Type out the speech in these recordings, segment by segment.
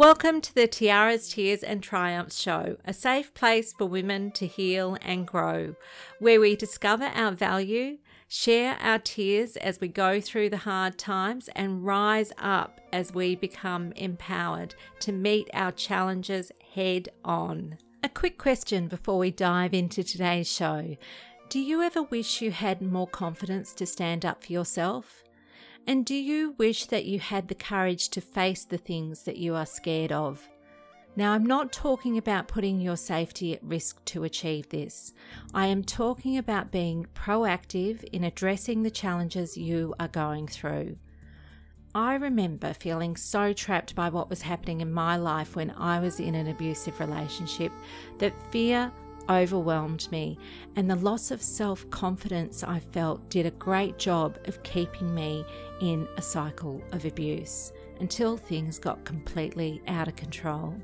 Welcome to the Tiaras, Tears and Triumphs show, a safe place for women to heal and grow, where we discover our value, share our tears as we go through the hard times, and rise up as we become empowered to meet our challenges head on. A quick question before we dive into today's show Do you ever wish you had more confidence to stand up for yourself? And do you wish that you had the courage to face the things that you are scared of? Now, I'm not talking about putting your safety at risk to achieve this. I am talking about being proactive in addressing the challenges you are going through. I remember feeling so trapped by what was happening in my life when I was in an abusive relationship that fear overwhelmed me, and the loss of self confidence I felt did a great job of keeping me in a cycle of abuse until things got completely out of control.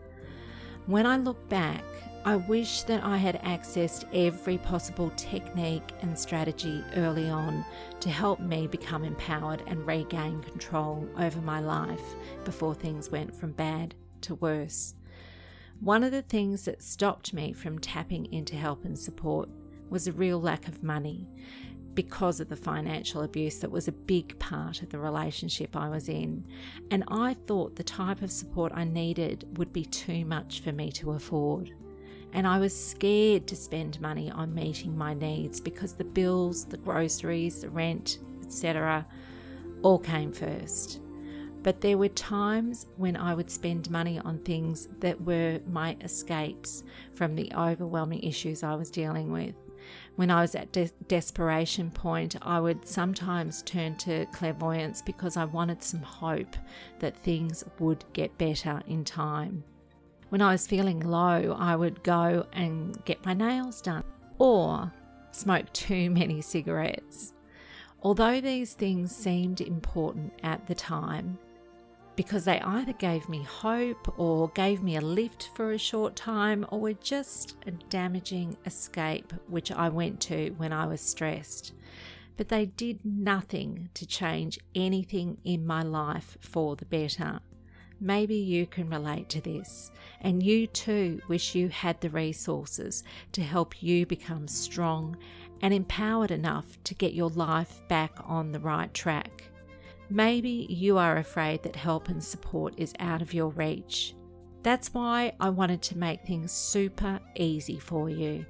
When I look back, I wish that I had accessed every possible technique and strategy early on to help me become empowered and regain control over my life before things went from bad to worse. One of the things that stopped me from tapping into help and support was a real lack of money because of the financial abuse that was a big part of the relationship I was in. And I thought the type of support I needed would be too much for me to afford. And I was scared to spend money on meeting my needs because the bills, the groceries, the rent, etc., all came first. But there were times when I would spend money on things that were my escapes from the overwhelming issues I was dealing with. When I was at de- desperation point, I would sometimes turn to clairvoyance because I wanted some hope that things would get better in time. When I was feeling low, I would go and get my nails done or smoke too many cigarettes. Although these things seemed important at the time, because they either gave me hope or gave me a lift for a short time or were just a damaging escape which I went to when I was stressed. But they did nothing to change anything in my life for the better. Maybe you can relate to this, and you too wish you had the resources to help you become strong and empowered enough to get your life back on the right track. Maybe you are afraid that help and support is out of your reach. That's why I wanted to make things super easy for you.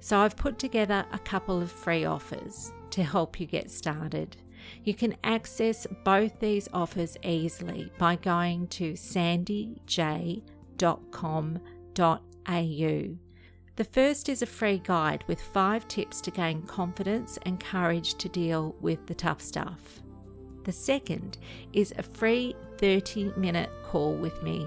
So I've put together a couple of free offers to help you get started. You can access both these offers easily by going to sandyj.com.au. The first is a free guide with five tips to gain confidence and courage to deal with the tough stuff. The second is a free 30 minute call with me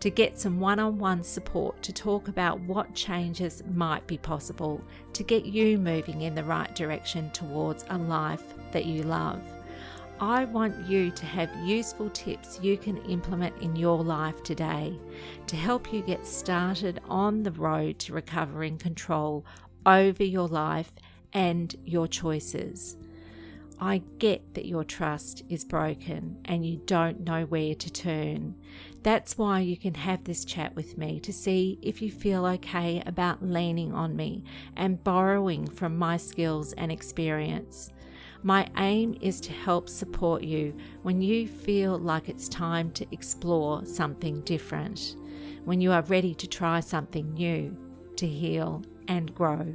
to get some one on one support to talk about what changes might be possible to get you moving in the right direction towards a life that you love. I want you to have useful tips you can implement in your life today to help you get started on the road to recovering control over your life and your choices. I get that your trust is broken and you don't know where to turn. That's why you can have this chat with me to see if you feel okay about leaning on me and borrowing from my skills and experience. My aim is to help support you when you feel like it's time to explore something different, when you are ready to try something new, to heal and grow.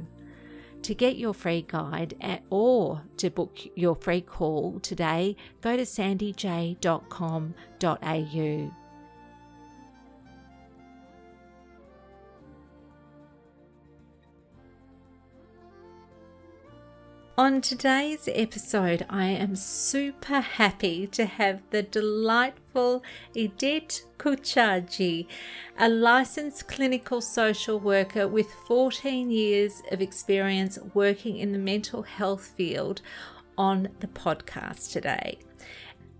To get your free guide at, or to book your free call today, go to sandyj.com.au. On today's episode, I am super happy to have the delightful Edith Kuchaji, a licensed clinical social worker with 14 years of experience working in the mental health field, on the podcast today.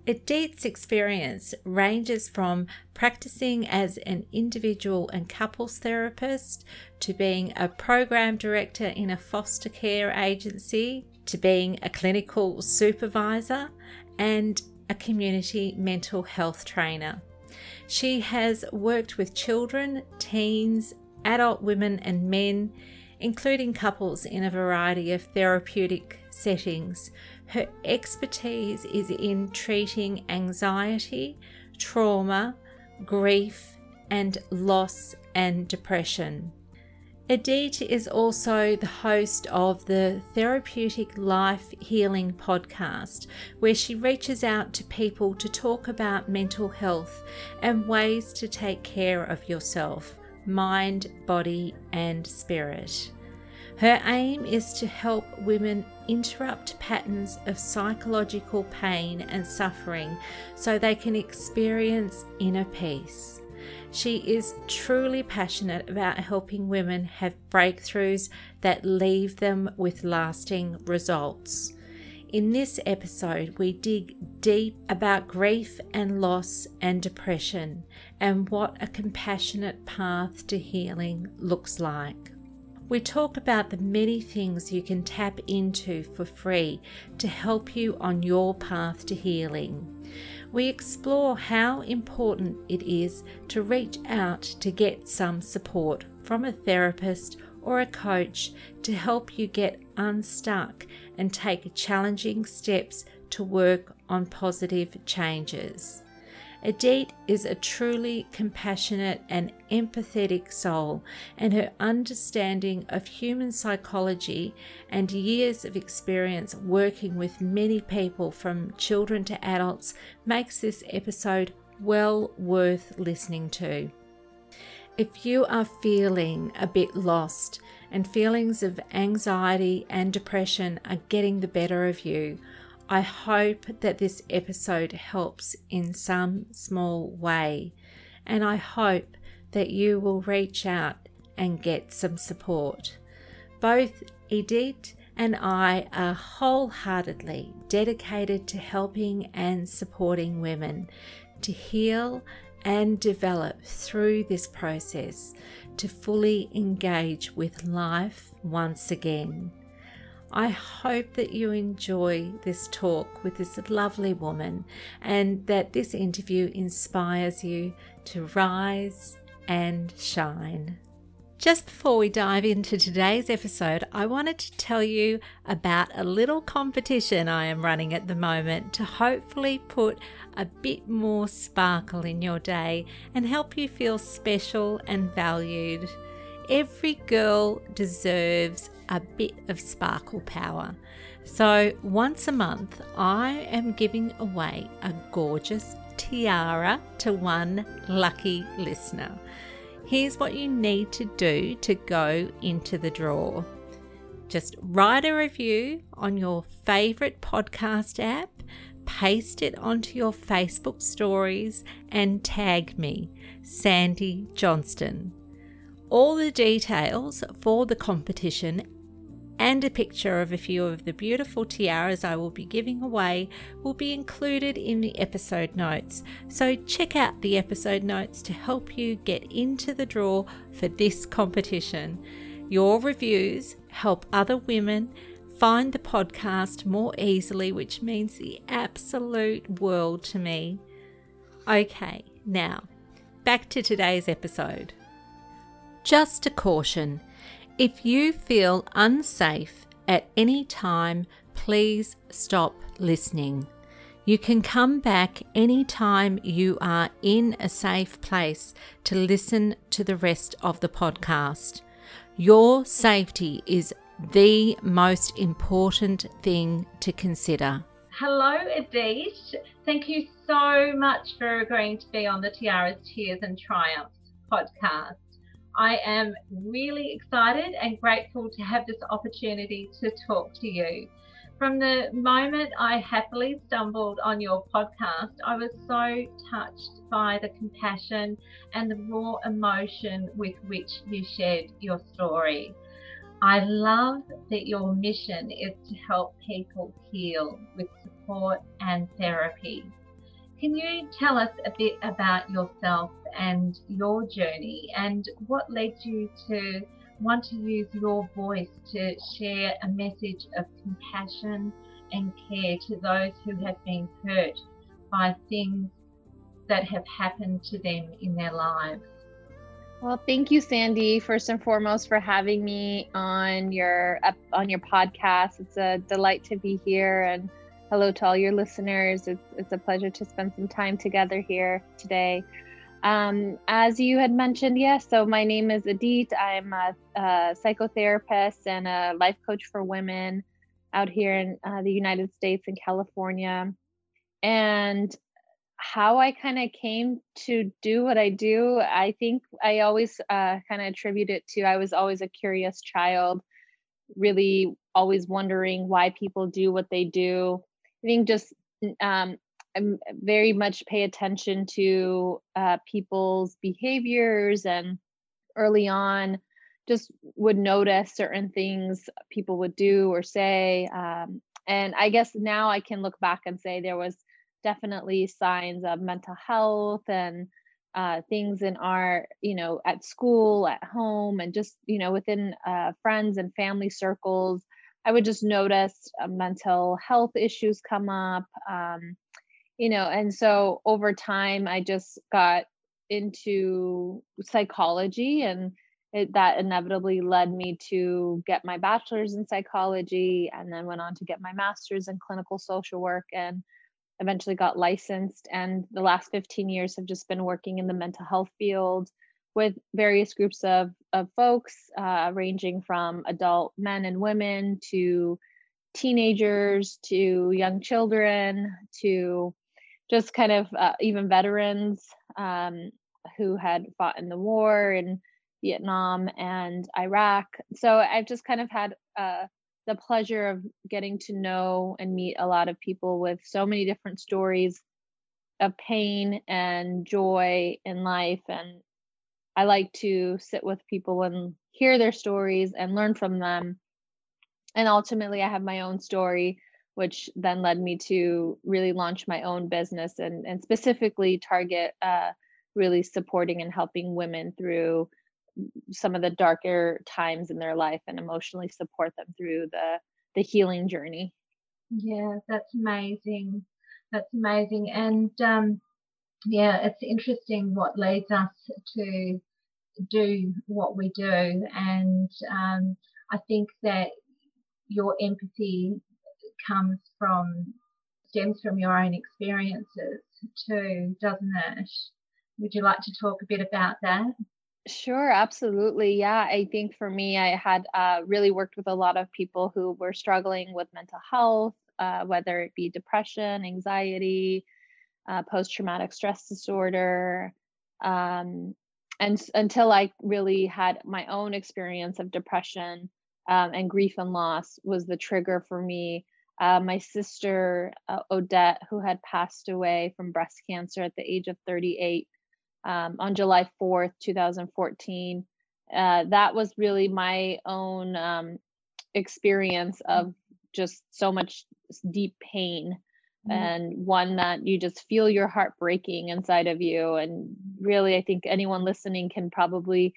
Edith's experience ranges from practicing as an individual and couples therapist to being a program director in a foster care agency to being a clinical supervisor and a community mental health trainer. She has worked with children, teens, adult women, and men, including couples in a variety of therapeutic settings. Her expertise is in treating anxiety, trauma, grief, and loss and depression. Edith is also the host of the Therapeutic Life Healing podcast, where she reaches out to people to talk about mental health and ways to take care of yourself, mind, body, and spirit. Her aim is to help women interrupt patterns of psychological pain and suffering so they can experience inner peace. She is truly passionate about helping women have breakthroughs that leave them with lasting results. In this episode, we dig deep about grief and loss and depression and what a compassionate path to healing looks like. We talk about the many things you can tap into for free to help you on your path to healing we explore how important it is to reach out to get some support from a therapist or a coach to help you get unstuck and take challenging steps to work on positive changes. Edith is a truly compassionate and empathetic soul, and her understanding of human psychology and years of experience working with many people from children to adults makes this episode well worth listening to. If you are feeling a bit lost and feelings of anxiety and depression are getting the better of you, I hope that this episode helps in some small way, and I hope that you will reach out and get some support. Both Edith and I are wholeheartedly dedicated to helping and supporting women to heal and develop through this process to fully engage with life once again. I hope that you enjoy this talk with this lovely woman and that this interview inspires you to rise and shine. Just before we dive into today's episode, I wanted to tell you about a little competition I am running at the moment to hopefully put a bit more sparkle in your day and help you feel special and valued. Every girl deserves a bit of sparkle power. So, once a month, I am giving away a gorgeous tiara to one lucky listener. Here's what you need to do to go into the draw. Just write a review on your favorite podcast app, paste it onto your Facebook stories, and tag me, Sandy Johnston. All the details for the competition and a picture of a few of the beautiful tiaras I will be giving away will be included in the episode notes. So check out the episode notes to help you get into the draw for this competition. Your reviews help other women find the podcast more easily, which means the absolute world to me. Okay, now back to today's episode. Just a caution if you feel unsafe at any time, please stop listening. You can come back anytime you are in a safe place to listen to the rest of the podcast. Your safety is the most important thing to consider. Hello, Edith. Thank you so much for agreeing to be on the Tiaras, Tears and Triumphs podcast. I am really excited and grateful to have this opportunity to talk to you. From the moment I happily stumbled on your podcast, I was so touched by the compassion and the raw emotion with which you shared your story. I love that your mission is to help people heal with support and therapy. Can you tell us a bit about yourself and your journey and what led you to want to use your voice to share a message of compassion and care to those who have been hurt by things that have happened to them in their lives. Well, thank you, Sandy, first and foremost, for having me on your on your podcast. It's a delight to be here, and hello to all your listeners. It's it's a pleasure to spend some time together here today. Um, as you had mentioned, yes. So my name is Adit. I'm a, a psychotherapist and a life coach for women out here in uh, the United States in California. And how I kind of came to do what I do, I think I always uh, kind of attribute it to I was always a curious child, really always wondering why people do what they do. I think just um, I'm very much pay attention to uh, people's behaviors and early on just would notice certain things people would do or say um, and i guess now i can look back and say there was definitely signs of mental health and uh, things in our you know at school at home and just you know within uh, friends and family circles i would just notice uh, mental health issues come up um, you know and so over time i just got into psychology and it, that inevitably led me to get my bachelor's in psychology and then went on to get my master's in clinical social work and eventually got licensed. And the last 15 years have just been working in the mental health field with various groups of, of folks uh, ranging from adult men and women to teenagers to young children to just kind of uh, even veterans um, who had fought in the war in Vietnam and Iraq. So I've just kind of had uh, the pleasure of getting to know and meet a lot of people with so many different stories of pain and joy in life. And I like to sit with people and hear their stories and learn from them. And ultimately, I have my own story, which then led me to really launch my own business and, and specifically target uh, really supporting and helping women through some of the darker times in their life and emotionally support them through the the healing journey. Yeah that's amazing. That's amazing. And um yeah it's interesting what leads us to do what we do. And um i think that your empathy comes from stems from your own experiences too doesn't it? Would you like to talk a bit about that? Sure, absolutely. Yeah, I think for me, I had uh, really worked with a lot of people who were struggling with mental health, uh, whether it be depression, anxiety, uh, post traumatic stress disorder. Um, and until I really had my own experience of depression um, and grief and loss, was the trigger for me. Uh, my sister, uh, Odette, who had passed away from breast cancer at the age of 38 um, on July 4th, 2014. Uh, that was really my own um, experience of just so much deep pain. And one that you just feel your heart breaking inside of you. And really, I think anyone listening can probably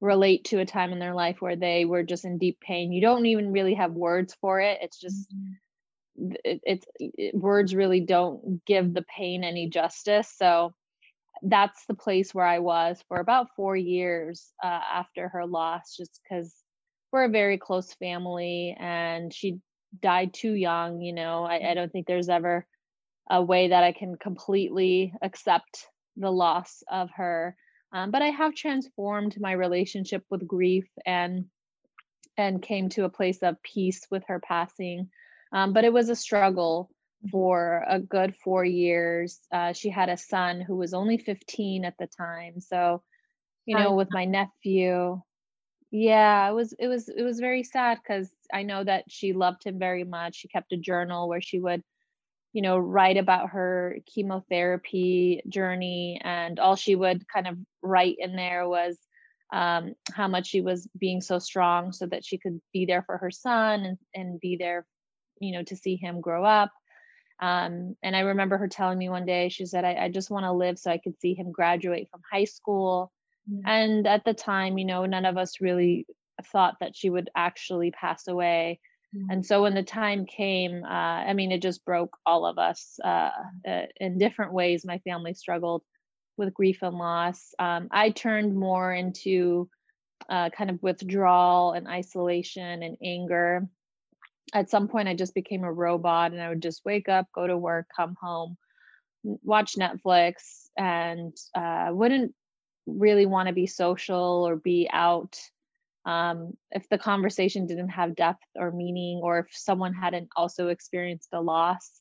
relate to a time in their life where they were just in deep pain. You don't even really have words for it. It's just, mm-hmm. it, it's it, words really don't give the pain any justice. So, that's the place where I was for about four years uh, after her loss, just because we're a very close family and she died too young. You know, I, I, don't think there's ever a way that I can completely accept the loss of her. Um, but I have transformed my relationship with grief and and came to a place of peace with her passing. Um, but it was a struggle for a good four years. Uh, she had a son who was only 15 at the time. So, you know, with my nephew, yeah, it was it was it was very sad because I know that she loved him very much. She kept a journal where she would, you know, write about her chemotherapy journey, and all she would kind of write in there was um, how much she was being so strong so that she could be there for her son and, and be there, you know, to see him grow up. Um, and I remember her telling me one day, she said, I, I just want to live so I could see him graduate from high school. Mm-hmm. And at the time, you know, none of us really thought that she would actually pass away. Mm-hmm. And so when the time came, uh, I mean, it just broke all of us uh, uh, in different ways. My family struggled with grief and loss. Um, I turned more into uh, kind of withdrawal and isolation and anger. At some point, I just became a robot and I would just wake up, go to work, come home, watch Netflix, and uh, wouldn't really want to be social or be out um, if the conversation didn't have depth or meaning, or if someone hadn't also experienced a loss.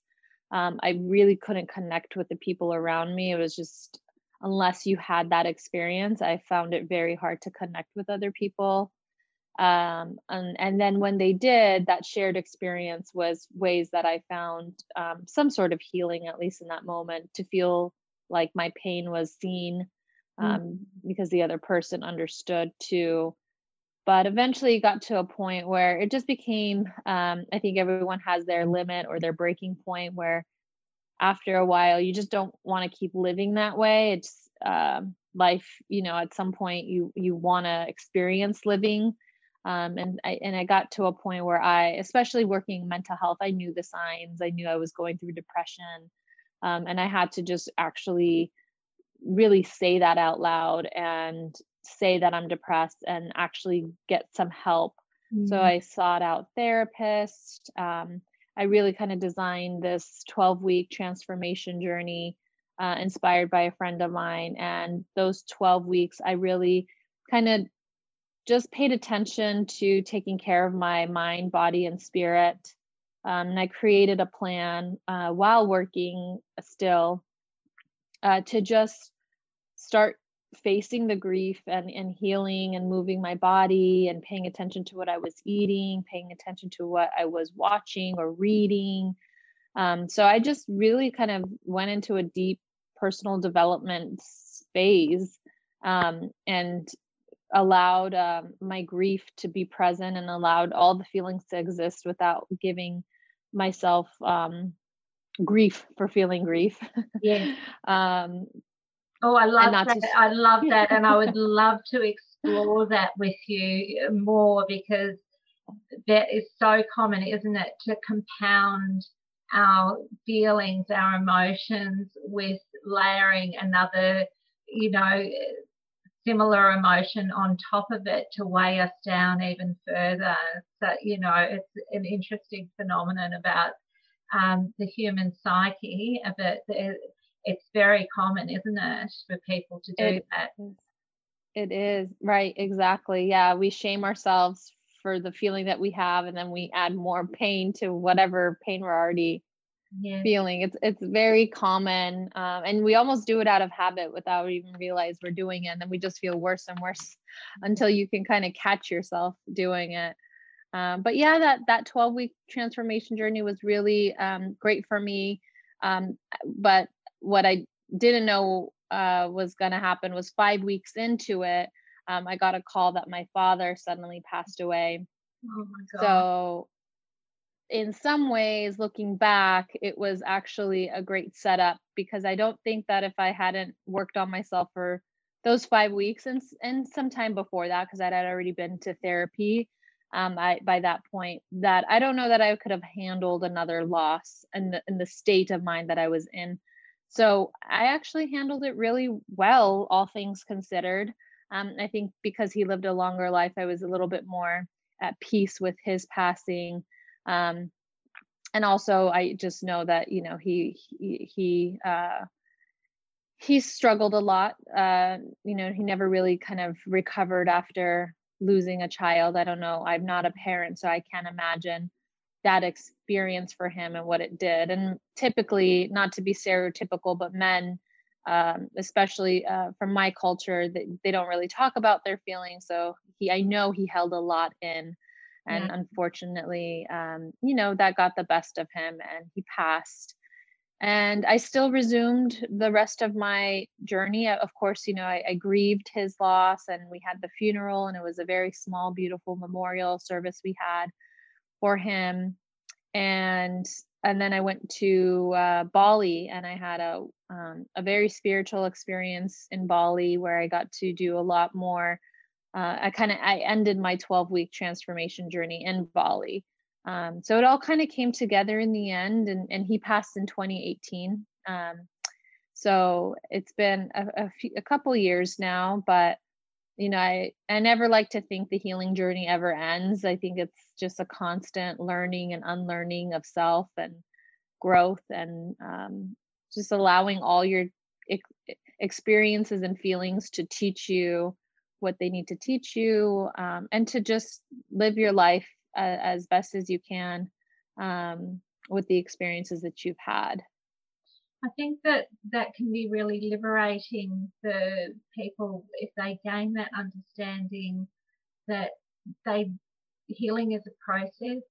Um, I really couldn't connect with the people around me. It was just unless you had that experience i found it very hard to connect with other people um, and, and then when they did that shared experience was ways that i found um, some sort of healing at least in that moment to feel like my pain was seen mm. um, because the other person understood too but eventually got to a point where it just became um, i think everyone has their limit or their breaking point where after a while you just don't want to keep living that way. It's uh, life you know at some point you you want to experience living. Um, and I and I got to a point where I, especially working mental health, I knew the signs. I knew I was going through depression, um, and I had to just actually really say that out loud and say that I'm depressed and actually get some help. Mm-hmm. So I sought out therapists. Um, I really kind of designed this 12 week transformation journey uh, inspired by a friend of mine. And those 12 weeks, I really kind of just paid attention to taking care of my mind, body, and spirit. Um, and I created a plan uh, while working still uh, to just start facing the grief and, and healing and moving my body and paying attention to what I was eating, paying attention to what I was watching or reading. Um, so I just really kind of went into a deep personal development phase um, and allowed um, my grief to be present and allowed all the feelings to exist without giving myself um, grief for feeling grief. Yeah. um, Oh, I love that. Just... I love that. And I would love to explore that with you more because that is so common, isn't it? To compound our feelings, our emotions with layering another, you know, similar emotion on top of it to weigh us down even further. So, you know, it's an interesting phenomenon about um, the human psyche, but it's very common, isn't it, for people to do it that? It is, right, exactly. Yeah, we shame ourselves for the feeling that we have and then we add more pain to whatever pain we're already feeling. It's it's very common. Um, and we almost do it out of habit without even realize we're doing it. And then we just feel worse and worse until you can kind of catch yourself doing it. Um, but yeah, that that 12 week transformation journey was really um, great for me. Um, but what I didn't know uh, was going to happen was five weeks into it, um, I got a call that my father suddenly passed away. Oh so, in some ways, looking back, it was actually a great setup because I don't think that if I hadn't worked on myself for those five weeks and and some time before that, because I'd already been to therapy, um, I by that point, that I don't know that I could have handled another loss in the in the state of mind that I was in. So I actually handled it really well, all things considered. Um, I think because he lived a longer life, I was a little bit more at peace with his passing. Um, and also, I just know that you know he he he uh, he struggled a lot. Uh, you know, he never really kind of recovered after losing a child. I don't know. I'm not a parent, so I can't imagine that experience for him and what it did. And typically, not to be stereotypical, but men, um, especially uh, from my culture, they, they don't really talk about their feelings. So he, I know he held a lot in, and yeah. unfortunately, um, you know, that got the best of him, and he passed. And I still resumed the rest of my journey. Of course, you know, I, I grieved his loss, and we had the funeral, and it was a very small, beautiful memorial service we had for him and and then I went to uh, Bali and I had a um, a very spiritual experience in Bali where I got to do a lot more. Uh, I kind of I ended my 12 week transformation journey in Bali, Um, so it all kind of came together in the end, and, and he passed in 2018. Um, so it's been a, a, few, a couple years now, but you know, I, I never like to think the healing journey ever ends. I think it's just a constant learning and unlearning of self and growth and um, just allowing all your ex- experiences and feelings to teach you what they need to teach you um, and to just live your life uh, as best as you can um, with the experiences that you've had. I think that that can be really liberating for people if they gain that understanding that they healing is a process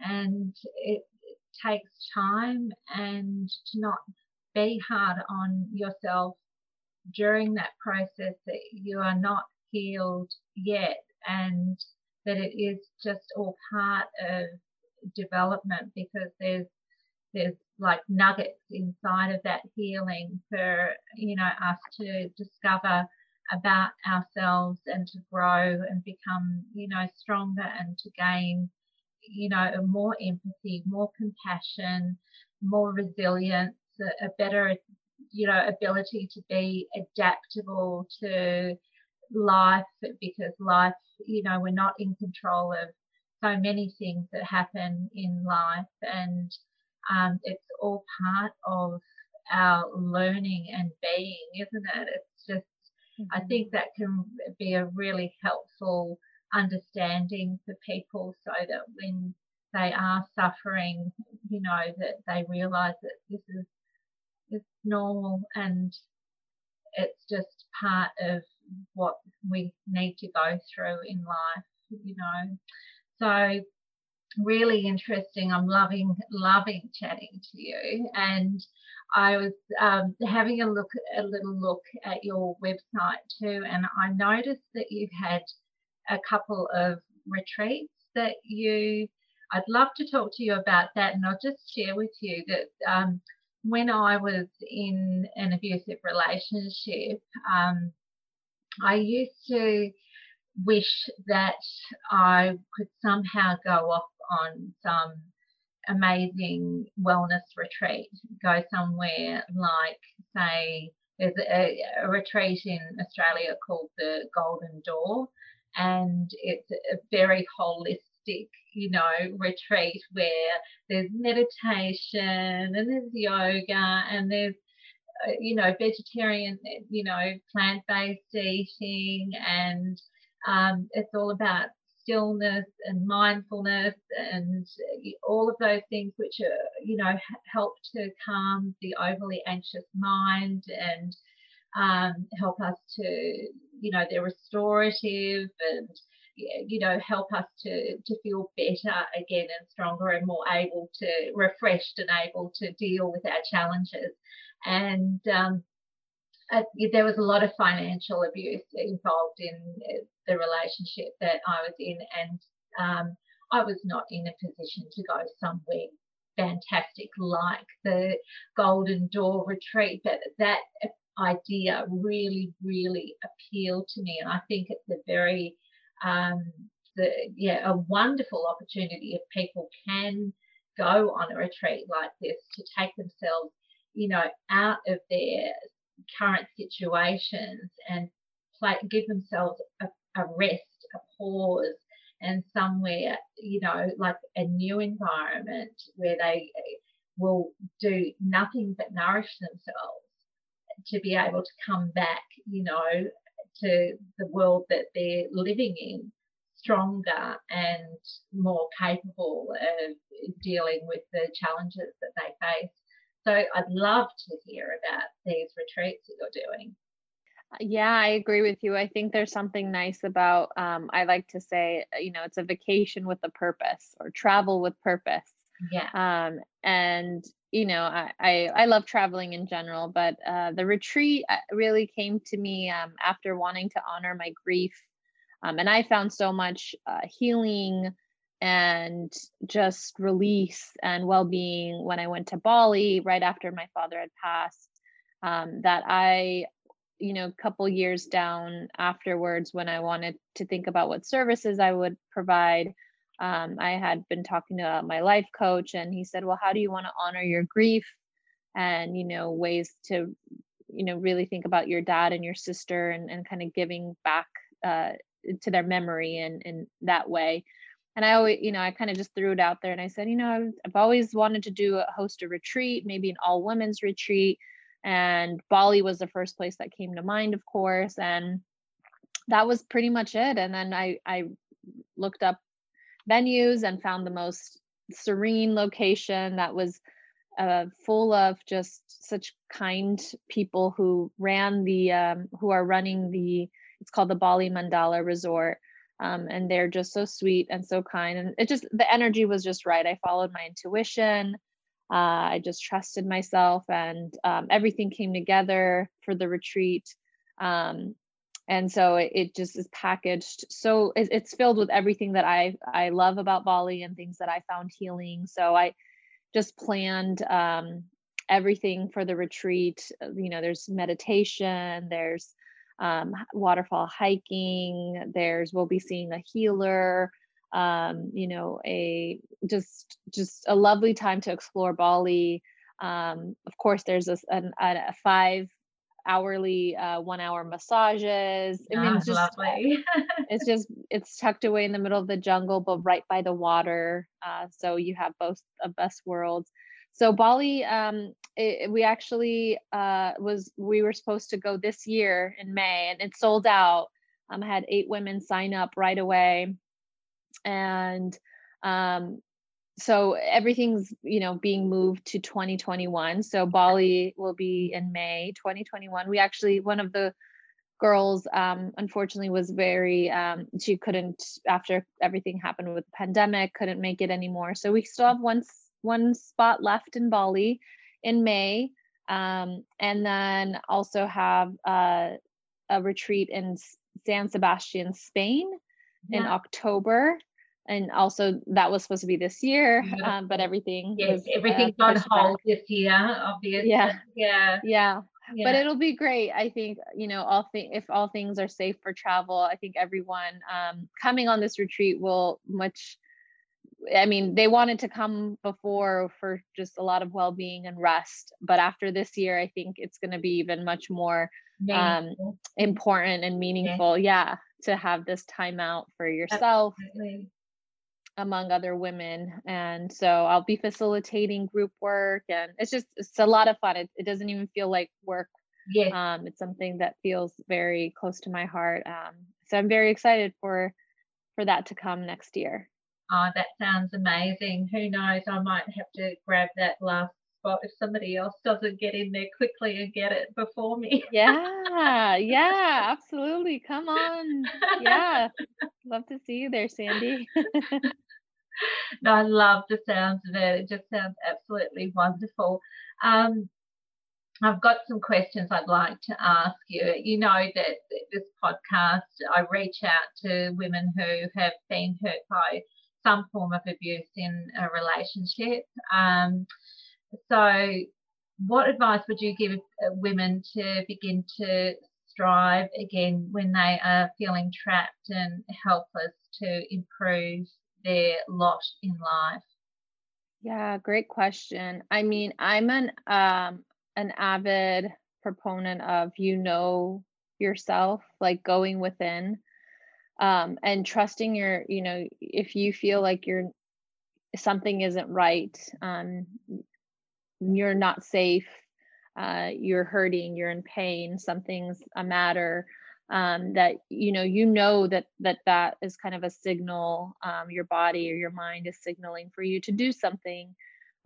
and it, it takes time and to not be hard on yourself during that process that you are not healed yet and that it is just all part of development because there's there's like nuggets inside of that healing for you know us to discover about ourselves and to grow and become you know stronger and to gain you know more empathy more compassion more resilience a, a better you know ability to be adaptable to life because life you know we're not in control of so many things that happen in life. And um, it's all part of our learning and being, isn't it? It's just, mm-hmm. I think that can be a really helpful understanding for people so that when they are suffering, you know, that they realize that this is it's normal and it's just part of what we need to go through in life, you know. So really interesting. I'm loving, loving chatting to you. And I was um, having a look, a little look at your website too, and I noticed that you had a couple of retreats that you. I'd love to talk to you about that, and I'll just share with you that um, when I was in an abusive relationship, um, I used to wish that I could somehow go off on some amazing wellness retreat, go somewhere like, say, there's a, a, retreat in Australia called the Golden Door, and it's a very holistic, you know, retreat where there's meditation and there's yoga and there's, uh, you know, vegetarian, you know, plant based eating, and um, it's all about stillness and mindfulness and all of those things which are you know help to calm the overly anxious mind and um, help us to you know they're restorative and you know help us to to feel better again and stronger and more able to refreshed and able to deal with our challenges. And um, uh, there was a lot of financial abuse involved in uh, the relationship that I was in, and um, I was not in a position to go somewhere fantastic like the Golden Door retreat. But that idea really, really appealed to me, and I think it's a very um, the, yeah, a wonderful opportunity if people can go on a retreat like this to take themselves, you know, out of their current situations and play, give themselves a, a rest, a pause, and somewhere, you know, like a new environment where they will do nothing but nourish themselves to be able to come back, you know, to the world that they're living in stronger and more capable of dealing with the challenges that they face. So I'd love to hear about these retreats that you're doing. Yeah, I agree with you. I think there's something nice about, um, I like to say, uh, you know, it's a vacation with a purpose or travel with purpose. Yeah. Um, and, you know, I, I, I love traveling in general, but uh, the retreat uh, really came to me um, after wanting to honor my grief. Um, and I found so much uh, healing and just release and well-being when I went to Bali right after my father had passed. Um, that I, you know, a couple years down afterwards, when I wanted to think about what services I would provide, um, I had been talking to my life coach, and he said, Well, how do you want to honor your grief? And, you know, ways to, you know, really think about your dad and your sister and, and kind of giving back uh, to their memory and in that way. And I always, you know, I kind of just threw it out there and I said, you know, I've always wanted to do a host a retreat, maybe an all women's retreat. And Bali was the first place that came to mind, of course. And that was pretty much it. And then I, I looked up venues and found the most serene location that was uh, full of just such kind people who ran the um, who are running the it's called the Bali Mandala Resort um, and they're just so sweet and so kind and it just the energy was just right. I followed my intuition uh, I just trusted myself and um, everything came together for the retreat um, and so it, it, just is packaged so it, it's filled with everything that i i love about bali and things that i found healing. So i just planned um, everything for the retreat. Uh, you know there's meditation there's um, waterfall hiking there's we'll be seeing a healer um, you know a just just a lovely time to explore bali um, of course there's a, a, a five hourly uh, one hour massages. I mean, it's just it's just it's tucked away in the middle of the jungle, but right by the water. Uh, so you have both of best worlds. So Bali, um, it, we actually uh, was we were supposed to go this year in May, and it sold out. Um, I had eight women sign up right away, and um, so everything's you know being moved to 2021 so bali will be in may 2021 we actually one of the girls um, unfortunately was very um, she couldn't after everything happened with the pandemic couldn't make it anymore. So we still have one one spot left in bali in may um, and then also have uh, a retreat in san sebastian spain yeah. in october. And also that was supposed to be this year um, but everything yes was, everything's uh, on hold this year obviously. Yeah. Yeah. Yeah. Yeah. but it'll be great. I think you know all if all things are safe for travel i think everyone um, coming on this retreat will much i mean they wanted to come before for just a lot of well-being and rest but after this year i think it's going to be even much more um, important and meaningful yeah. yeah to have this time out for yourself Absolutely. among other women. And so i'll be facilitating group work and it's just it's a lot of fun. It, it doesn't even feel like work. Yeah. Um it's something that feels very close to my heart. Um so i'm very excited for for that to come next year oh that sounds amazing. Who knows? I might have to grab that last spot if somebody else doesn't get in there quickly and get it before me. Yeah yeah absolutely. Come on. Yeah. Love to see you there sandy. No, I love the sounds of it. It just sounds absolutely wonderful. Um, I've got some questions I'd like to ask you. You know that this podcast, I reach out to women who have been hurt by some form of abuse in a relationship. Um, so, what advice would you give uh, women to begin to strive again when they are feeling trapped and helpless to improve their lot in life? Yeah, great question. I mean, I'm an um an avid proponent of you know yourself, like going within um and trusting your, you know, if you feel like you're something isn't right, um you're not safe, uh you're hurting, you're in pain, something's a matter um, that you know you know that that that is kind of a signal um, your body or your mind is signaling for you to do something.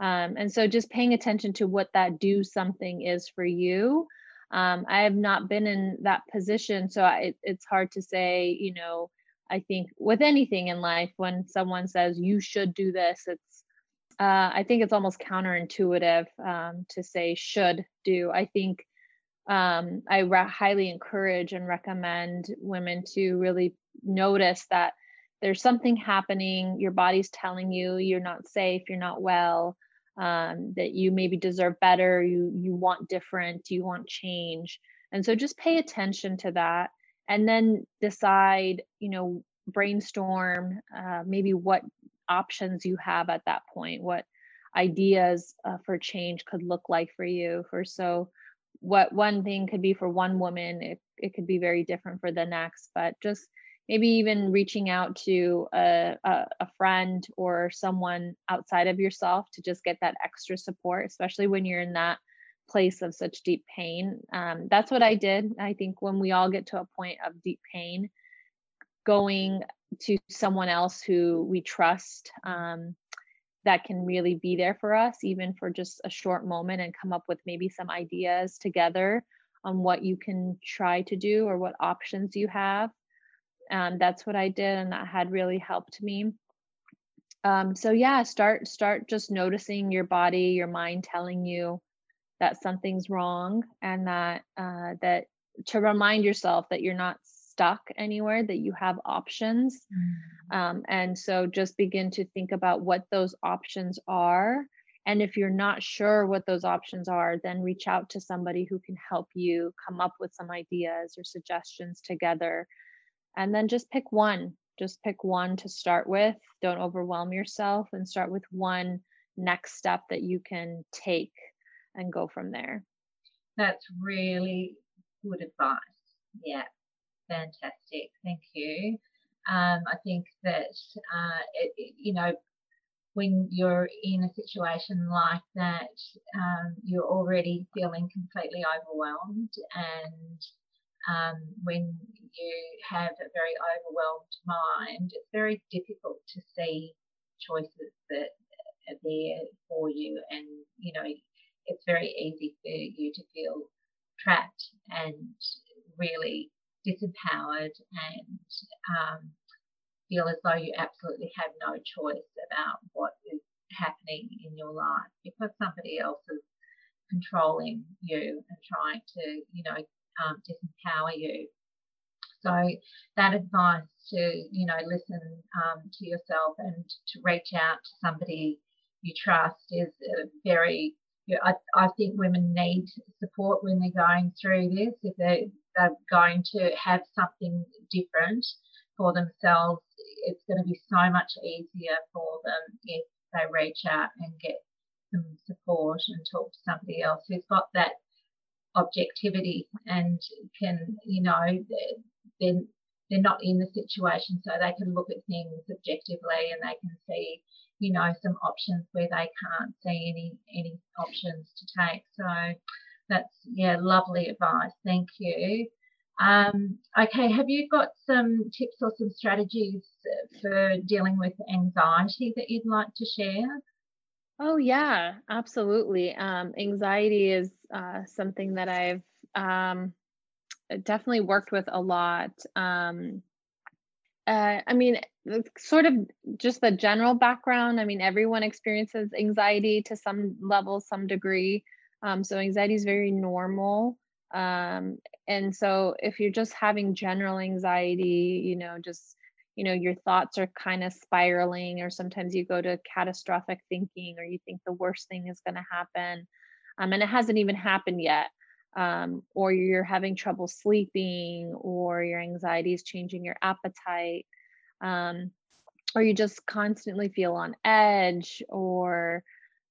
Um, and so just paying attention to what that do something is for you um, i have not been in that position so I, it's hard to say you know i think with anything in life when someone says you should do this it's uh, i think it's almost counterintuitive um, to say should do i think um, I re- highly encourage and recommend women to really notice that there's something happening. Your body's telling you you're not safe, you're not well, um, that you maybe deserve better, you you want different, you want change, and so just pay attention to that, and then decide, you know, brainstorm uh, maybe what options you have at that point what ideas uh, for change could look like for you for so what one thing could be for one woman it, it could be very different for the next but just maybe even reaching out to a, a, a, friend or someone outside of yourself to just get that extra support especially when you're in that place of such deep pain um, that's what i did i think when we all get to a point of deep pain going to someone else who we trust um, that can really be there for us, even for just a short moment, and come up with maybe some ideas together on what you can try to do or what options you have. Um, that's what I did, and that had really helped me. Um, so yeah, start start just noticing your body, your mind telling you that something's wrong, and that uh, that to remind yourself that you're not stuck anywhere, that you have options. Mm-hmm. Um, and so just begin to think about what those options are. And if you're not sure what those options are, then reach out to somebody who can help you come up with some ideas or suggestions together. And then just pick one. Just pick one to start with. Don't overwhelm yourself and start with one next step that you can take and go from there. That's really good advice. Yeah fantastic. Thank you. Um, I think that, uh, it, you know, when you're in a situation like that, um, you're already feeling completely overwhelmed. And um, when you have a very overwhelmed mind, it's very difficult to see choices that are there for you. And, you know, it's very easy for you to feel trapped and really disempowered and um, feel as though you absolutely have no choice about what is happening in your life because somebody else is controlling you and trying to, you know, um, disempower you. So that advice to, you know, listen um, to yourself and to reach out to somebody you trust is very I, I think women need support when they're going through this. If they, they're going to have something different for themselves, it's going to be so much easier for them if they reach out and get some support and talk to somebody else who's got that objectivity and can, you know, they're, they're not in the situation, so they can look at things objectively and they can see you know some options where they can't see any any options to take. So that's yeah lovely advice. Thank you. Um, okay have you got some tips or some strategies for dealing with anxiety that you'd like to share oh yeah absolutely um, anxiety is uh, something that i've um, definitely worked with a lot um, uh, I mean, sort of just the general background. I mean, everyone experiences anxiety to some level, some degree. Um, so anxiety is very normal. Um, and so if you're just having general anxiety, you know, just you know your thoughts are kind of spiraling or sometimes you go to catastrophic thinking or you think the worst thing is going to happen um, and it hasn't even happened yet um, or you're having trouble sleeping, or your anxiety is changing your appetite, um, or you just constantly feel on edge, or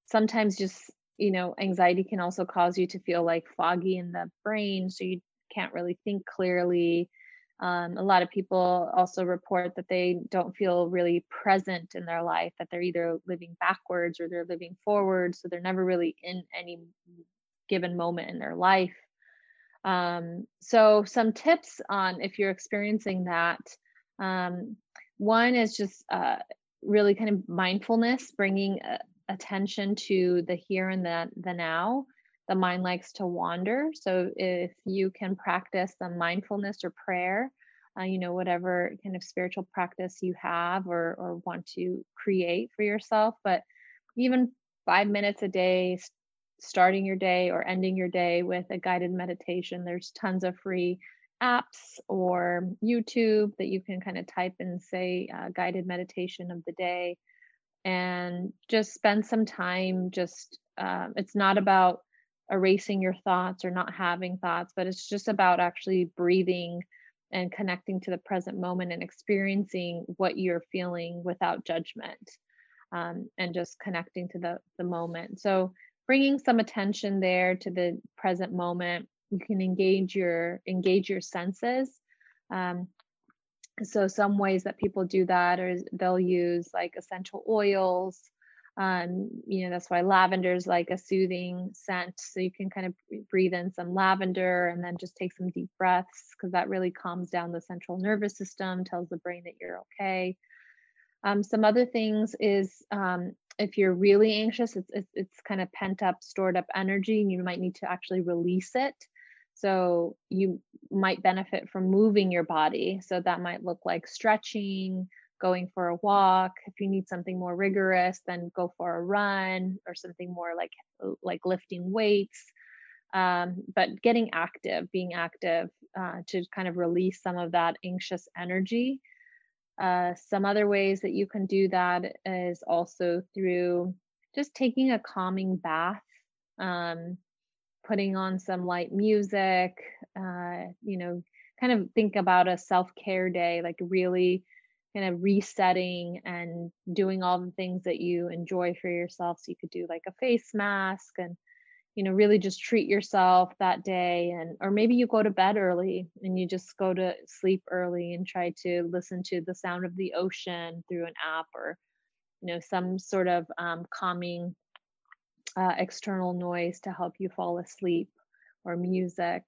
sometimes just, you know, anxiety can also cause you to feel like foggy in the brain, so you can't really think clearly. Um, a lot of people also report that they don't feel really present in their life, that they're either living backwards or they're living forward. So they're never really in any given moment in their life. Um, so, some tips on if you're experiencing that. Um, one is just uh, really kind of mindfulness, bringing uh, attention to the here and the, the now. The mind likes to wander. So, if you can practice the mindfulness or prayer, uh, you know, whatever kind of spiritual practice you have or, or want to create for yourself, but even five minutes a day, starting your day or ending your day with a guided meditation. There's tons of free apps or YouTube that you can kind of type and say uh, guided meditation of the day and just spend some time. Just, uh, it's not about erasing your thoughts or not having thoughts, but it's just about actually breathing and connecting to the present moment and experiencing what you're feeling without judgment. um, and just connecting to the the moment. So bringing some attention there to the present moment, you can engage your engage your senses. Um, so some ways that people do that is they'll use like essential oils um, you know that's why lavender is like a soothing scent so you can kind of breathe in some lavender and then just take some deep breaths because that really calms down the central nervous system tells the brain that you're okay. Um, some other things is um, if you're really anxious it's, it's, it's kind of pent up stored up energy and you might need to actually release it. So you might benefit from moving your body. So that might look like stretching going for a walk if you need something more rigorous then go for a run or something more like like lifting weights um, but getting active being active uh, to kind of release some of that anxious energy. Uh, some other ways that you can do that is also through just taking a calming bath um, putting on some light music uh, you know kind of think about a self-care day like really kind of resetting and doing all the things that you enjoy for yourself. So you could do like a face mask and, you know, really just treat yourself that day. And, or maybe you go to bed early and you just go to sleep early and try to listen to the sound of the ocean through an app or, you know, some sort of um, calming uh, external noise to help you fall asleep or music.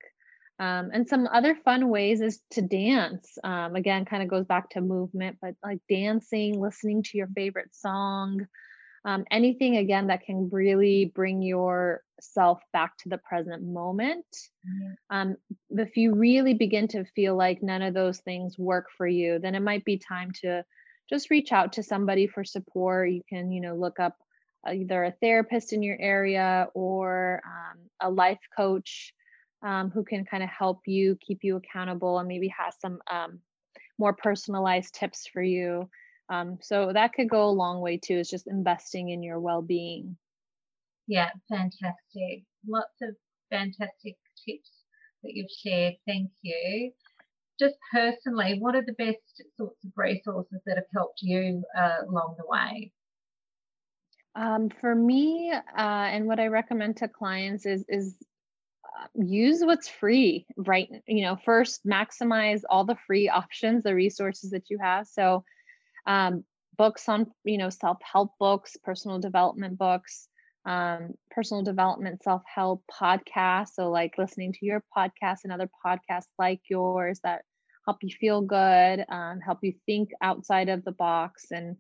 Um, and some other fun ways is to dance. Um, again, kind of goes back to movement, but like dancing, listening to your favorite song, um, anything again that can really bring yourself back to the present moment. Um, if you really begin to feel like none of those things work for you, then it might be time to just reach out to somebody for support. You can, you know, look up either a therapist in your area or um, a life coach um, who can kind of help you keep you accountable and maybe has some um, more personalized tips for you. Um, so that could go a long way too, is just investing in your well being. Yeah, fantastic. Lots of fantastic tips that you've shared. Thank you. Just personally, what are the best sorts of resources that have helped you uh, along the way? Um, for me, uh, and what I recommend to clients is is use what's free right you know first maximize all the free options the resources that you have. So um, books on you know self-help books personal development books um, personal development self-help podcasts. So like listening to your podcast and other podcasts like yours that help you feel good um, help you think outside of the box and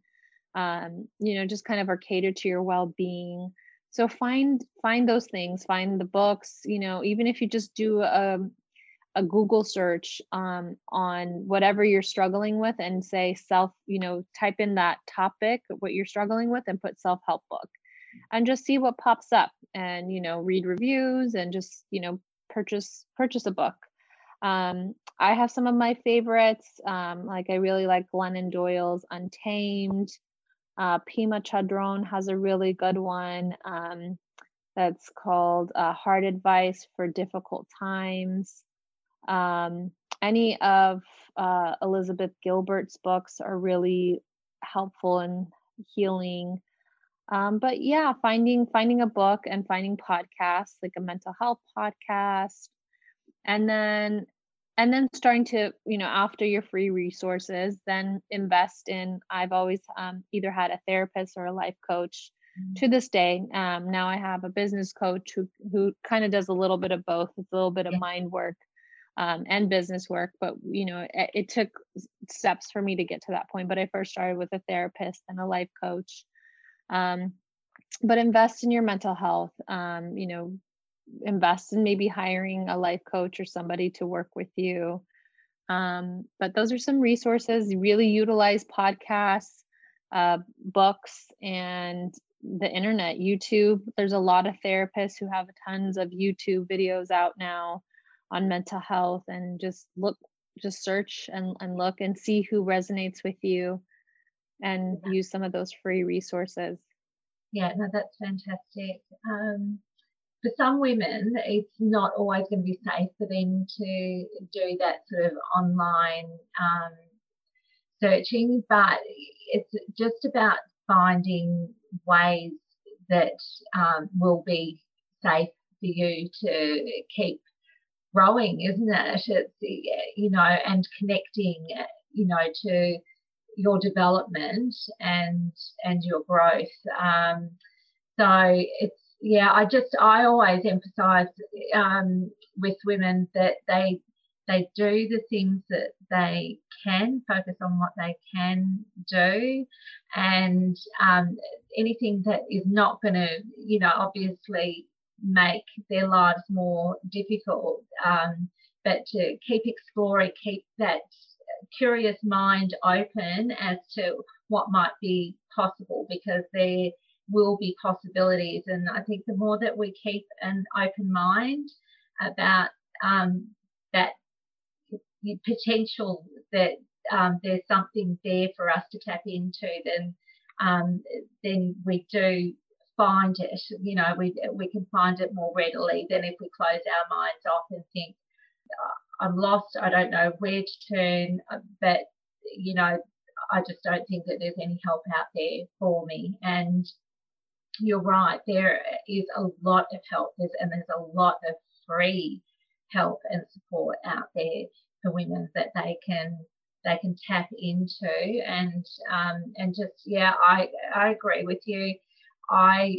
um, you know just kind of are catered to your well-being so find find those things find the books you know even if you just do a, a google search um, on whatever you're struggling with and say self you know type in that topic what you're struggling with and put self-help book. And just see what pops up and you know read reviews and just you know purchase purchase a book. Um, i have some of my favorites um, like i really like glennon doyle's untamed uh, Pema Chödrön has a really good one um, that's called uh, Heart Advice for Difficult Times. Um, any of uh, Elizabeth Gilbert's books are really helpful in healing. Um, but yeah, finding finding a book and finding podcasts like a mental health podcast, and then and then starting to you know after your free resources then invest in i've always um, either had a therapist or a life coach mm-hmm. to this day um, now i have a business coach who who kind of does a little bit of both it's a little bit of yeah. mind work um, and business work but you know it, it, took steps for me to get to that point but i first started with a therapist and a life coach um, but invest in your mental health um, you know invest in maybe hiring a life coach or somebody to work with you. Um, but those are some resources. Really utilize podcasts, uh, books, and the internet, YouTube. There's a lot of therapists who have tons of YouTube videos out now on mental health, and just look, just search and, and look and see who resonates with you and yeah. use some of those free resources. Yeah, no, that's fantastic. Um, for some women, it's not always going to be safe for them to do that sort of online um, searching, but it's just about finding ways that um, will be safe for you to keep growing, isn't it? It's, you know, and connecting, you know, to your development and and your growth. Um, so it's yeah, I just I always emphasise um, with women that they they do the things that they can focus on what they can do. And um, anything that is not going to you know obviously make their lives more difficult um, but to keep exploring keep that curious mind open as to what might be possible because there will be possibilities and i think the more that we keep an open mind about um, that potential that um, there's something there for us to tap into, then um, then we do find it. You know, we we can find it more readily than if we close our minds off and think, uh, I'm lost. I don't know where to turn. Uh, but you know, I just don't think that there's any help out there for me. And you're right. There is a lot of help. There's and there's a lot of free help and support out there for women that they can they can tap into and um, and just yeah I I agree with you I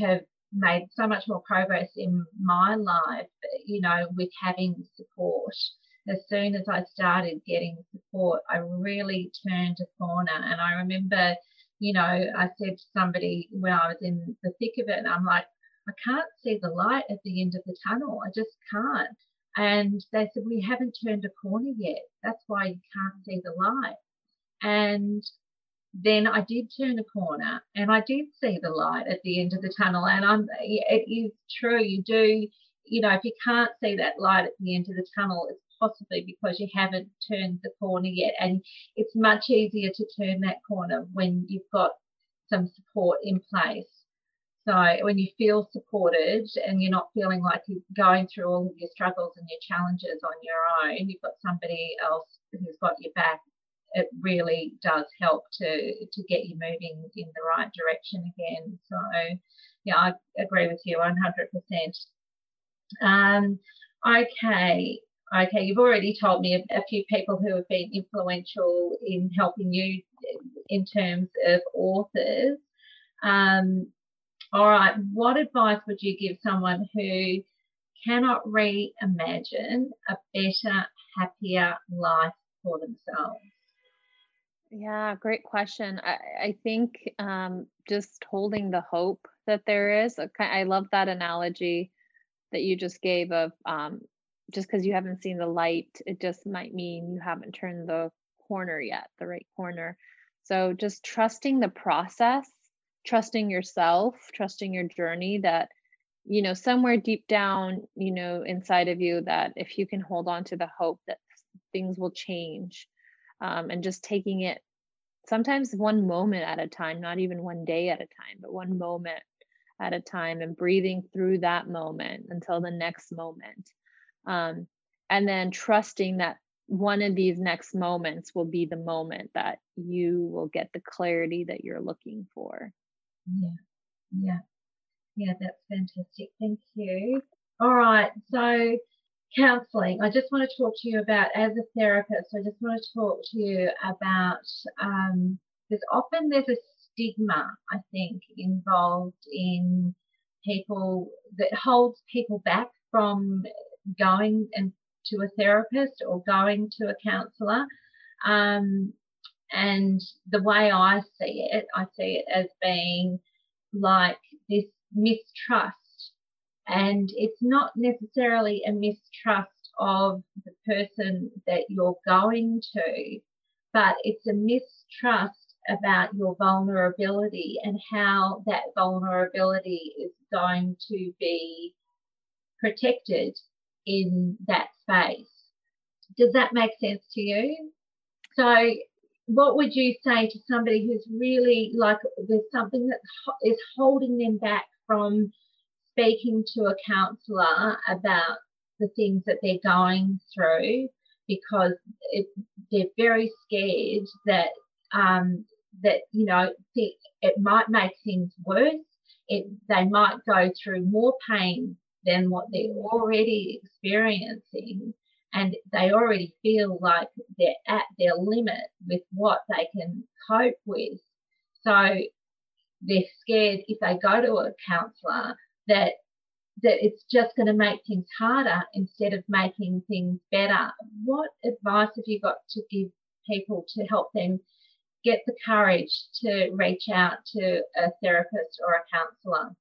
have made so much more progress in my life you know with having support as soon as I started getting support I really turned a corner and I remember you know I said to somebody when I was in the thick of it and I'm like I can't see the light at the end of the tunnel I just can't and they said, We haven't turned a corner yet. That's why you can't see the light. And then I did turn a corner and I did see the light at the end of the tunnel. And I'm, it is true. You do, you know, if you can't see that light at the end of the tunnel, it's possibly because you haven't turned the corner yet. And it's much easier to turn that corner when you've got some support in place. So when you feel supported and you're not feeling like you're going through all of your struggles and your challenges on your own, you've got somebody else who's got your back. It really does help to to get you moving in the right direction again. So yeah, I agree with you 100%. Um, okay, okay, you've already told me a, few people who have been influential in helping you in terms of authors. Um, all right, what advice would you give someone who cannot reimagine a better, happier life for themselves? Yeah, great question. I, I think um, just holding the hope that there is. I love that analogy that you just gave of um, just because you haven't seen the light, it just might mean you haven't turned the corner yet, the right corner. So just trusting the process trusting yourself, trusting your journey that you know somewhere deep down, you know, inside of you that if you can hold on to the hope that things will change um, and just taking it sometimes one moment at a time, not even one day at a time, but one moment at a time and breathing through that moment until the next moment. Um, and then trusting that one of these next moments will be the moment that you will get the clarity that you're looking for. Yeah, yeah, yeah, that's fantastic. Thank you. All right, so counseling. I just want to talk to you about, as a therapist, I just want to talk to you about, um, there's often there's a stigma, I think, involved in people that holds people back from going and to a therapist or going to a counselor. Um, and the way I see it, I see it as being like this mistrust. And it's not necessarily a mistrust of the person that you're going to, but it's a mistrust about your vulnerability and how that vulnerability is going to be protected in that space. Does that make sense to you? So what would you say to somebody who's really like there's something that is holding them back from speaking to a counselor about the things that they're going through because it, they're very scared that um, that you know it might make things worse. It they might go through more pain than what they're already experiencing, and they already feel like they're at their limit with what they can cope with. So they're scared if they go to a counsellor that that it's just going to make things harder instead of making things better. What advice have you got to give people to help them get the courage to reach out to a therapist or a counselor?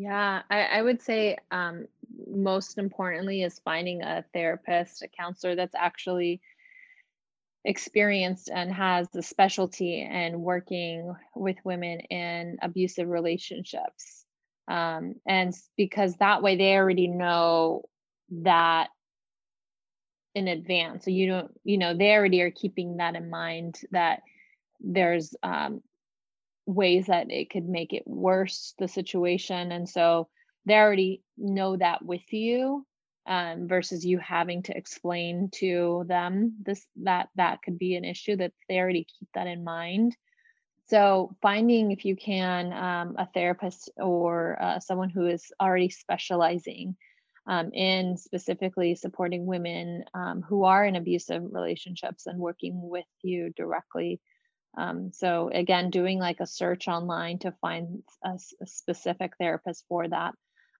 Yeah, I, I would say um, most importantly is finding a therapist, a counselor that's actually experienced and has the specialty in working with women in abusive relationships. Um, and because that way they already know that in advance. So you don't, you know, they already are keeping that in mind that there's um, ways that it could make it worse, the situation. And so they already know that with you um, versus you having to explain to them this that that could be an issue that they already keep that in mind so finding if you can um, a therapist or uh, someone who is already specializing um, in specifically supporting women um, who are in abusive relationships and working with you directly um, so again doing like a search online to find a, a specific therapist for that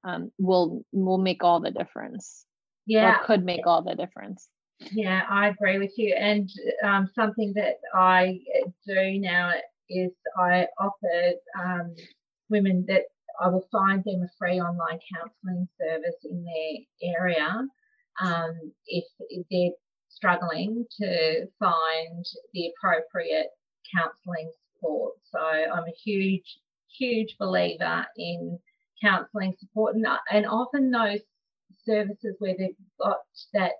um, will will make all the difference. Yeah, or could make all the difference. Yeah, I agree with you. And um, something that I do now is I offer um, women that I will find them a free online counselling service in their area um, if they're struggling to find the appropriate counselling support. So I'm a huge, huge believer in counselling support, and, and often those services where they've got that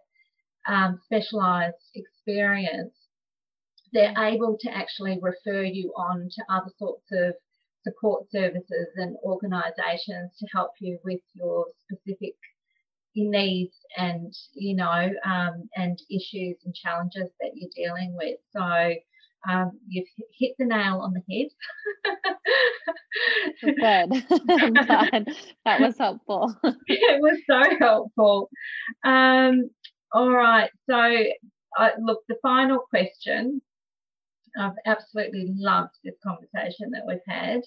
um, specialised experience, they're able to actually refer you on to other sorts of support services and organisations to help you with your specific needs and you know um, and issues and challenges that you're dealing with. So um, you've hit the nail on the head. Good. I'm glad that was helpful. it was so helpful. Um, all right. So, uh, look, the final question. I've absolutely loved this conversation that we've had.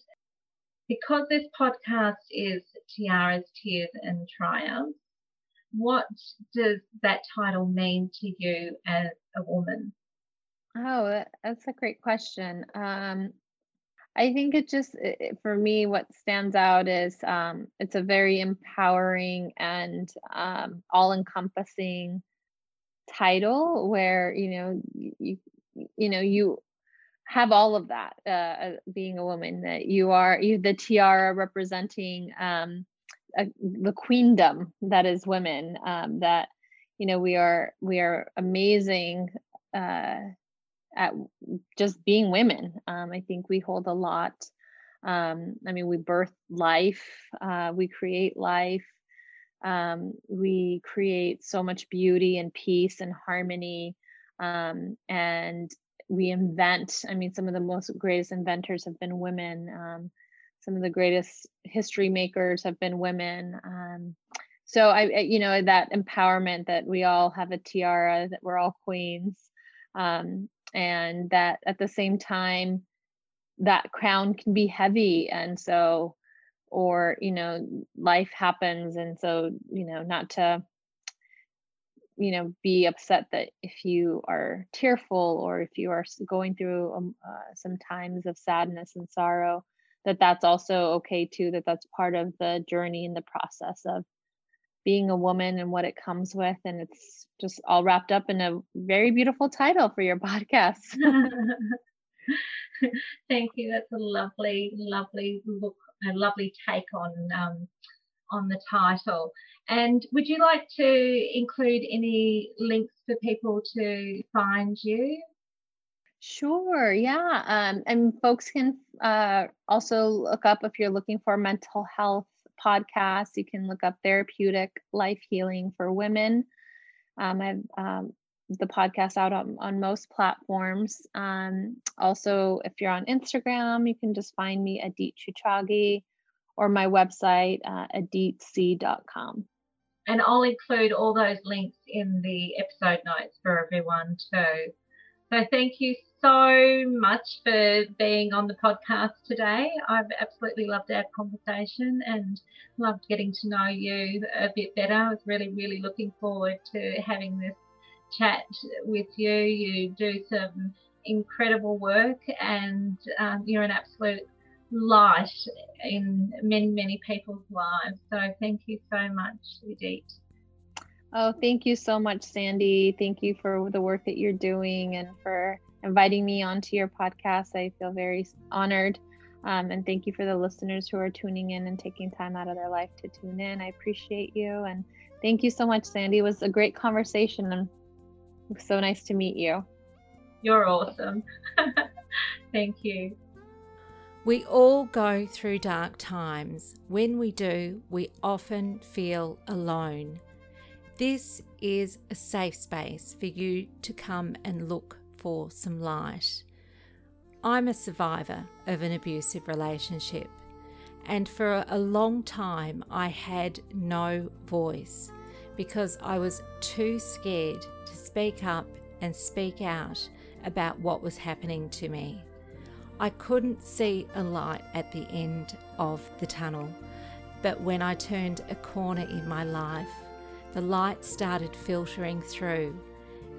Because this podcast is Tiaras, Tears and Triumphs, what does that title mean to you as a woman? Oh, that's a great question. Um, I think it just, it, for me, what stands out is um, it's a very empowering and um, all encompassing title where, you know, you, you know, you have all of that uh, uh, being a woman that you are you the tiara representing um, a, the queendom that is women um, that you know we are we are amazing uh, at just being women. Um, I think we hold a lot. Um, I mean, we birth life, uh, we create life, um, we create so much beauty and peace and harmony, um, and we invent. I mean, some of the most greatest inventors have been women. Um, some of the greatest history makers have been women. Um, so I, you know, that empowerment that we all have a tiara, that we're all queens. Um, and that at the same time that crown can be heavy and so or you know life happens and so you know not to you know be upset that if you are tearful or if you are going through um, uh, some times of sadness and sorrow that that's also okay too that that's part of the journey and the process of being a woman and what it comes with. And it's just all wrapped up in a very beautiful title for your podcast. Thank you. That's a lovely, lovely look, a lovely take on um, on the title. And would you like to include any links for people to find you? Sure, yeah. Um, and folks can uh, also look up if you're looking for mental health podcasts. You can look up Therapeutic Life Healing for Women. Um, I've, um, the podcast out on, on most platforms. Um, also, if you're on Instagram, you can just find me Adit Chuchagi or my website, uh, aditc.com. And I'll include all those links in the episode notes for everyone too. So thank you so much for being on the podcast today. I've absolutely loved our conversation and loved getting to know you a bit better. I was really, really looking forward to having this chat with you. You do some incredible work and um, you're an absolute light in many, many people's lives. So thank you so much, Adit. Oh, thank you so much, Sandy. Thank you for the work that you're doing and for inviting me onto your podcast. I feel very honored. Um, and thank you for the listeners who are tuning in and taking time out of their life to tune in. I appreciate you. And thank you so much, Sandy. It was a great conversation and it was so nice to meet you. You're awesome. thank you. We all go through dark times. When we do, we often feel alone. This is a safe space for you to come and look for some light. I'm a survivor of an abusive relationship, and for a long time I had no voice because I was too scared to speak up and speak out about what was happening to me. I couldn't see a light at the end of the tunnel, but when I turned a corner in my life, the light started filtering through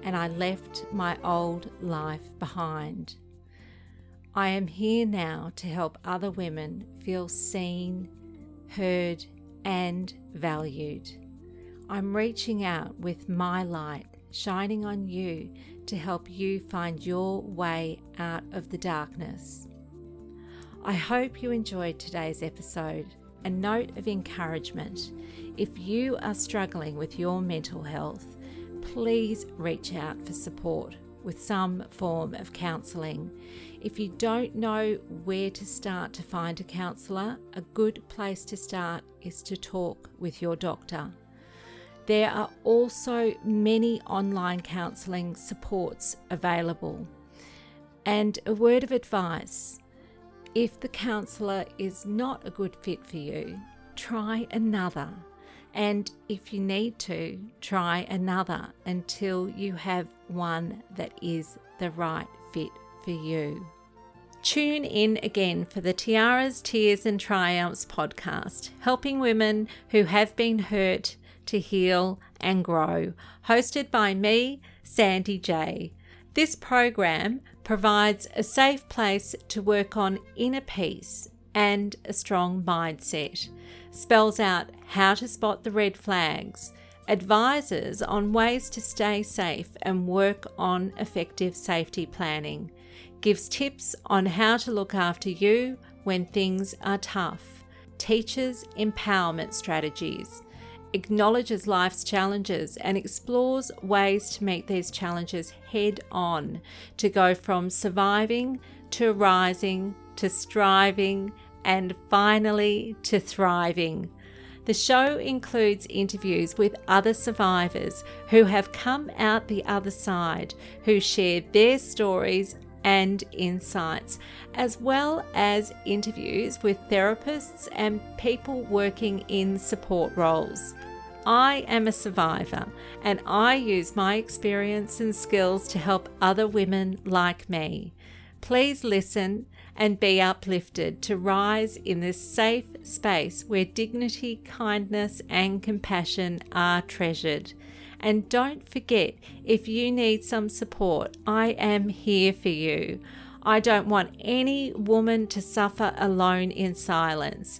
and I left my old life behind. I am here now to help other women feel seen, heard, and valued. I'm reaching out with my light shining on you to help you find your way out of the darkness. I hope you enjoyed today's episode. A note of encouragement if you are struggling with your mental health, please reach out for support with some form of counselling. If you don't know where to start to find a counsellor, a good place to start is to talk with your doctor. There are also many online counselling supports available. And a word of advice if the counsellor is not a good fit for you, try another. And if you need to, try another until you have one that is the right fit for you. Tune in again for the Tiaras, Tears and Triumphs podcast, helping women who have been hurt to heal and grow, hosted by me, Sandy J. This program provides a safe place to work on inner peace and a strong mindset spells out how to spot the red flags, advises on ways to stay safe and work on effective safety planning, gives tips on how to look after you when things are tough, teaches empowerment strategies, acknowledges life's challenges and explores ways to meet these challenges head on to go from surviving to rising to striving and finally to thriving. The show includes interviews with other survivors who have come out the other side, who share their stories and insights, as well as interviews with therapists and people working in support roles. I am a survivor and I use my experience and skills to help other women like me. Please listen and be uplifted to rise in this safe space where dignity, kindness, and compassion are treasured. And don't forget, if you need some support, I am here for you. I don't want any woman to suffer alone in silence.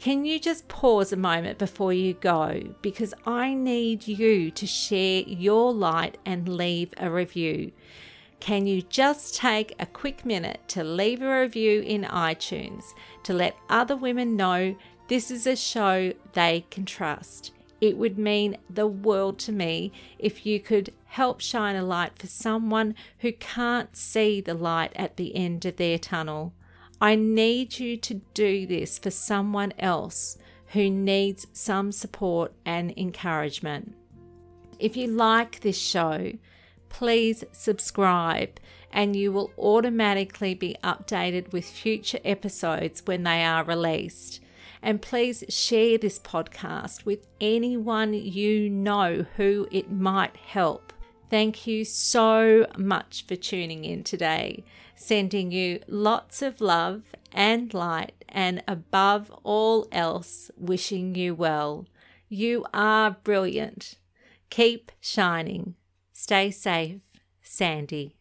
can you just pause a moment before you go? Because I need you to share your light and leave a review. can you just take a quick minute to leave a review in iTunes to let other women know this is a show they can trust? It would mean the world to me if you could help shine a light for someone who can't see the light at the end of their tunnel. I need you to do this for someone else who needs some support and encouragement. If you like this show, please subscribe and you will automatically be updated with future episodes when they are released. And please share this podcast with anyone you know who it might help. Thank you so much for tuning in today. Sending you lots of love and light, and above all else, wishing you well. You are brilliant. Keep shining. Stay safe, Sandy.